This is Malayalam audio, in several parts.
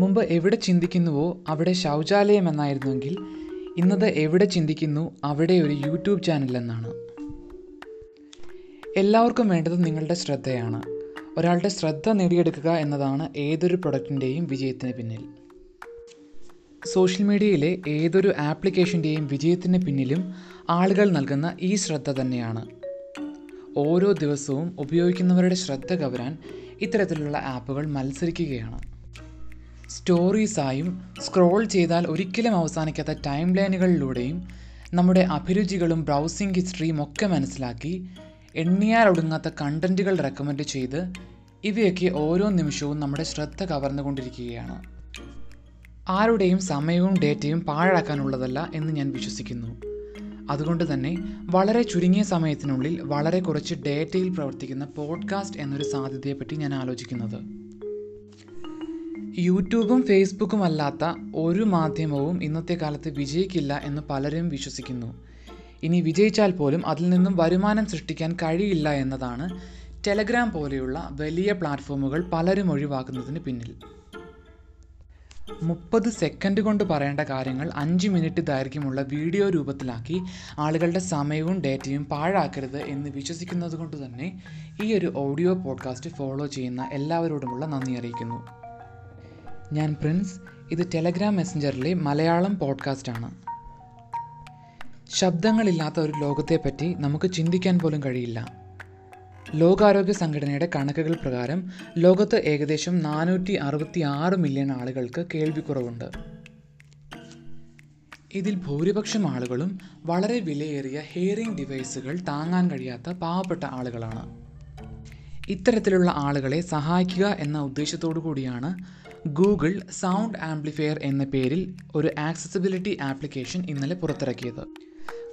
മുമ്പ് എവിടെ ചിന്തിക്കുന്നുവോ അവിടെ ശൗചാലയം എന്നായിരുന്നുവെങ്കിൽ ഇന്നത് എവിടെ ചിന്തിക്കുന്നു അവിടെ ഒരു യൂട്യൂബ് ചാനൽ എന്നാണ്. എല്ലാവർക്കും വേണ്ടത് നിങ്ങളുടെ ശ്രദ്ധയാണ്. ഒരാളുടെ ശ്രദ്ധ നേടിയെടുക്കുക എന്നതാണ് ഏതൊരു പ്രൊഡക്റ്റിന്റെയും വിജയത്തിന് പിന്നിൽ. സോഷ്യൽ മീഡിയയിലെ ഏതൊരു ആപ്ലിക്കേഷന്റെയും വിജയത്തിന് പിന്നിലും ആളുകൾ നൽകുന്ന ഈ ശ്രദ്ധ തന്നെയാണ്. ഓരോ ദിവസവും ഉപയോഗിക്കുന്നവരുടെ ശ്രദ്ധ കവരാൻ ഇത്തരത്തിലുള്ള ആപ്പുകൾ മത്സരിക്കുകയാണ്. സ്റ്റോറീസായും സ്ക്രോൾ ചെയ്താൽ ഒരിക്കലും അവസാനിക്കാത്ത ടൈം ലൈനുകളിലൂടെയും നമ്മുടെ അഭിരുചികളും ബ്രൗസിംഗ് ഹിസ്റ്ററിയും ഒക്കെ മനസ്സിലാക്കി എണ്ണിയാൽ ഒടുങ്ങാത്ത കണ്ടന്റുകൾ റെക്കമെൻഡ് ചെയ്ത് ഇവയൊക്കെ ഓരോ നിമിഷവും നമ്മുടെ ശ്രദ്ധ കവർന്നുകൊണ്ടിരിക്കുകയാണ്. ആരുടെയും സമയവും ഡേറ്റയും പാഴാക്കാനുള്ളതല്ല എന്ന് ഞാൻ വിശ്വസിക്കുന്നു. അതുകൊണ്ട് തന്നെ വളരെ ചുരുങ്ങിയ സമയത്തിനുള്ളിൽ വളരെ കുറച്ച് ഡേറ്റയിൽ പ്രവർത്തിക്കുന്ന പോഡ്കാസ്റ്റ് എന്നൊരു സാധ്യതയെപ്പറ്റി ഞാൻ ആലോചിക്കുന്നത്. യൂട്യൂബും ഫേസ്ബുക്കും അല്ലാത്ത ഒരു മാധ്യമവും ഇന്നത്തെ കാലത്ത് വിജയിക്കില്ല എന്ന് പലരും വിശ്വസിക്കുന്നു. ഇനി വിജയിച്ചാൽ പോലും അതിൽ നിന്നും വരുമാനം സൃഷ്ടിക്കാൻ കഴിയില്ല എന്നതാണ് ടെലഗ്രാം പോലെയുള്ള വലിയ പ്ലാറ്റ്ഫോമുകൾ പലരും ഒഴിവാക്കുന്നതിന് പിന്നിൽ. മുപ്പത് സെക്കൻഡ് കൊണ്ട് പറയേണ്ട കാര്യങ്ങൾ അഞ്ച് മിനിറ്റ് ദൈർഘ്യമുള്ള വീഡിയോ രൂപത്തിലാക്കി ആളുകളുടെ സമയവും ഡേറ്റയും പാഴാക്കരുത് എന്ന് വിശ്വസിക്കുന്നത് കൊണ്ട് തന്നെ ഈ ഒരു ഓഡിയോ പോഡ്കാസ്റ്റ് ഫോളോ ചെയ്യുന്ന എല്ലാവരോടുമുള്ള നന്ദി അറിയിക്കുന്നു. ഞാൻ പ്രിൻസ് ഇത് ടെലഗ്രാം മെസ്സഞ്ചറിലെ മലയാളം പോഡ്കാസ്റ്റാണ് ശബ്ദങ്ങളില്ലാത്ത ഒരു ലോകത്തെപ്പറ്റി നമുക്ക് ചിന്തിക്കാൻ പോലും കഴിയില്ല. ലോകാരോഗ്യ സംഘടനയുടെ കണക്കുകൾ പ്രകാരം ലോകത്ത് ഏകദേശം നാനൂറ്റി അറുപത്തി ആറ് മില്യൺ ആളുകൾക്ക് കേൾവിക്കുറവുണ്ട്. ഇതിൽ ഭൂരിപക്ഷം ആളുകളും വളരെ വിലയേറിയ ഹിയറിംഗ് ഡിവൈസുകൾ താങ്ങാൻ കഴിയാത്ത പാവപ്പെട്ട ആളുകളാണ്. ഇത്തരത്തിലുള്ള ആളുകളെ സഹായിക്കുക എന്ന ഉദ്ദേശത്തോടു കൂടിയാണ് ഗൂഗിൾ സൗണ്ട് ആംപ്ലിഫയർ എന്ന പേരിൽ ഒരു ആക്സസിബിലിറ്റി ആപ്ലിക്കേഷൻ ഇന്നലെ പുറത്തിറക്കിയത്.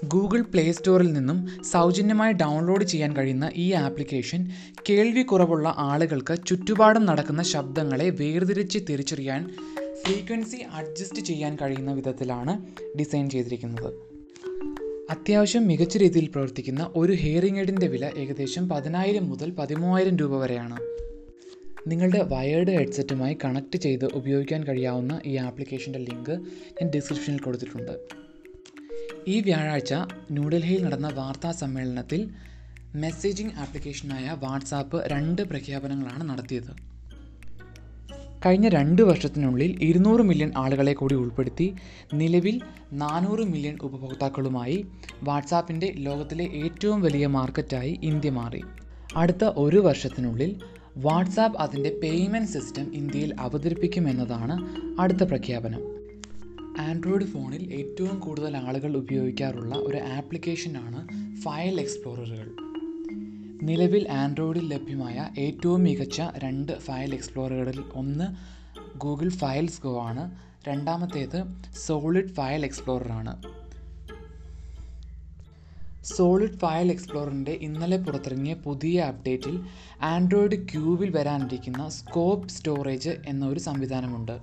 ഗൂഗിൾ പ്ലേ സ്റ്റോറിൽ നിന്നും സൗജന്യമായി ഡൗൺലോഡ് ചെയ്യാൻ കഴിയുന്ന ഈ ആപ്ലിക്കേഷൻ കേൾവി കുറവുള്ള ആളുകൾക്ക് ചുറ്റുപാടും നടക്കുന്ന ശബ്ദങ്ങളെ വേർതിരിച്ച് തിരിച്ചറിയാൻ ഫ്രീക്വൻസി അഡ്ജസ്റ്റ് ചെയ്യാൻ കഴിയുന്ന വിധത്തിലാണ് ഡിസൈൻ ചെയ്തിരിക്കുന്നത്. അത്യാവശ്യം മികച്ച രീതിയിൽ പ്രവർത്തിക്കുന്ന ഒരു ഹിയറിംഗ് എയ്ഡിന്റെ വില ഏകദേശം പതിനായിരം മുതൽ പതിമൂവായിരം രൂപ വരെയാണ്. നിങ്ങളുടെ വയേർഡ് ഹെഡ്സെറ്റുമായി കണക്ട് ചെയ്ത് ഉപയോഗിക്കാൻ കഴിയാവുന്ന ഈ ആപ്ലിക്കേഷന്റെ ലിങ്ക് ഞാൻ ഡിസ്ക്രിപ്ഷനിൽ കൊടുത്തിട്ടുണ്ട്. ഈ വ്യാഴാഴ്ച ന്യൂഡൽഹിയിൽ നടന്ന വാർത്താ സമ്മേളനത്തിൽ മെസ്സേജിംഗ് ആപ്ലിക്കേഷനായ വാട്സാപ്പ് രണ്ട് പ്രഖ്യാപനങ്ങളാണ് നടത്തിയത്. കഴിഞ്ഞ രണ്ട് വർഷത്തിനുള്ളിൽ ഇരുന്നൂറ് മില്യൺ ആളുകളെ കൂടി ഉൾപ്പെടുത്തി നിലവിൽ നാനൂറ് മില്യൺ ഉപഭോക്താക്കളുമായി വാട്സാപ്പിന്റെ ലോകത്തിലെ ഏറ്റവും വലിയ മാർക്കറ്റായി ഇന്ത്യ മാറി. അടുത്ത ഒരു വർഷത്തിനുള്ളിൽ വാട്സാപ്പ് അതിന്റെ പേയ്മെന്റ് സിസ്റ്റം ഇന്ത്യയിൽ അവതരിപ്പിക്കുമെന്നതാണ് അടുത്ത പ്രഖ്യാപനം. ആൻഡ്രോയിഡ് ഫോണിൽ ഏറ്റവും കൂടുതൽ ആളുകൾ ഉപയോഗിക്കാറുള്ള ഒരു ആപ്ലിക്കേഷനാണ് ഫയൽ എക്സ്പ്ലോററുകൾ. നിലവിൽ ആൻഡ്രോയിഡിൽ ലഭ്യമായ ഏറ്റവും മികച്ച രണ്ട് ഫയൽ എക്സ്പ്ലോററുകളിൽ ഒന്ന് ഗൂഗിൾ ഫയൽസ് ഗോ ആണ്. രണ്ടാമത്തേത് സോളിഡ് ഫയൽ എക്സ്പ്ലോറർ ആണ് സോളിഡ് ഫയൽ എക്സ്പ്ലോററിന്റെ ഇന്നലെ പുറത്തിറങ്ങിയ പുതിയ അപ്ഡേറ്റിൽ ആൻഡ്രോയിഡ് ക്യൂവിൽ വരാനിരിക്കുന്ന സ്കോപ്പ് സ്റ്റോറേജ് എന്നൊരു സംവിധാനമുണ്ട്.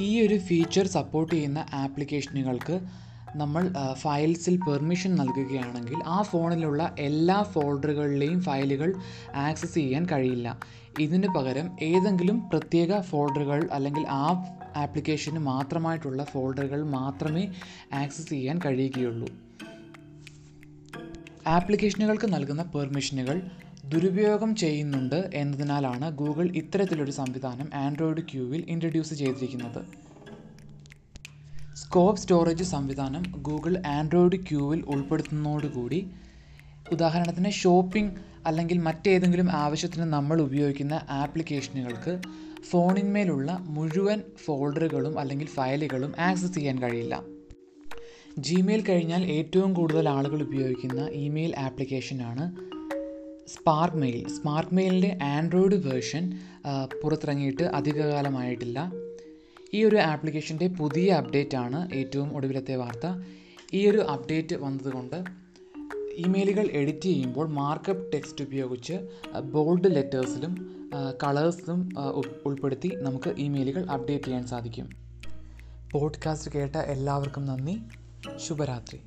ഈ ഒരു ഫീച്ചർ സപ്പോർട്ട് ചെയ്യുന്ന ആപ്ലിക്കേഷനുകൾക്ക് നമ്മൾ ഫയൽസിൽ പെർമിഷൻ നൽകുകയാണെങ്കിൽ ആ ഫോണിലുള്ള എല്ലാ ഫോൾഡറുകളിലെയും ഫയലുകൾ ആക്സസ് ചെയ്യാൻ കഴിയില്ല. ഇതിന് പകരം ഏതെങ്കിലും പ്രത്യേക ഫോൾഡറുകൾ അല്ലെങ്കിൽ ആ ആപ്ലിക്കേഷന് മാത്രമായിട്ടുള്ള ഫോൾഡറുകൾ മാത്രമേ ആക്സസ് ചെയ്യാൻ കഴിയുകയുള്ളൂ. ആപ്ലിക്കേഷനുകൾക്ക് നൽകുന്ന പെർമിഷനുകൾ ദുരുപയോഗം ചെയ്യുന്നുണ്ട് എന്നതിനാലാണ് ഗൂഗിൾ ഇത്തരത്തിലൊരു സംവിധാനം ആൻഡ്രോയിഡ് ക്യൂവിൽ ഇൻട്രൊഡ്യൂസ് ചെയ്തിരിക്കുന്നത്. സ്കോപ്പ് സ്റ്റോറേജ് സംവിധാനം ഗൂഗിൾ ആൻഡ്രോയിഡ് ക്യൂവിൽ ഉൾപ്പെടുത്തുന്നതോടുകൂടി ഉദാഹരണത്തിന് ഷോപ്പിംഗ് അല്ലെങ്കിൽ മറ്റേതെങ്കിലും ആവശ്യത്തിന് നമ്മൾ ഉപയോഗിക്കുന്ന ആപ്ലിക്കേഷനുകൾക്ക് ഫോണിന്മേലുള്ള മുഴുവൻ ഫോൾഡറുകളും അല്ലെങ്കിൽ ഫയലുകളും ആക്സസ് ചെയ്യാൻ കഴിയില്ല. ജിമെയിൽ കഴിഞ്ഞാൽ ഏറ്റവും കൂടുതൽ ആളുകൾ ഉപയോഗിക്കുന്ന ഇമെയിൽ ആപ്ലിക്കേഷനാണ് സ്പാർക്ക് മെയിൽ സ്മാർട്ട് മെയിലിന്റെ ആൻഡ്രോയിഡ് വേർഷൻ പുറത്തിറങ്ങിയിട്ട് അധികകാലമായിട്ടില്ല. ഈ ഒരു ആപ്ലിക്കേഷന്റെ പുതിയ അപ്ഡേറ്റ് ആണ് ഏറ്റവും ഒടുവിലത്തെ വാർത്ത. ഈ ഒരു അപ്ഡേറ്റ് വന്നതുകൊണ്ട് ഇമെയിലുകൾ എഡിറ്റ് ചെയ്യുമ്പോൾ മാർക്കപ്പ് ടെക്സ്റ്റ് ഉപയോഗിച്ച് ബോൾഡ് ലെറ്റേഴ്സിലും കളേഴ്സും ഉൾപ്പെടുത്തി നമുക്ക് ഇമെയിലുകൾ അപ്ഡേറ്റ് ചെയ്യാൻ സാധിക്കും. പോഡ്കാസ്റ്റ് കേട്ട എല്ലാവർക്കും നന്ദി. ശുഭരാത്രി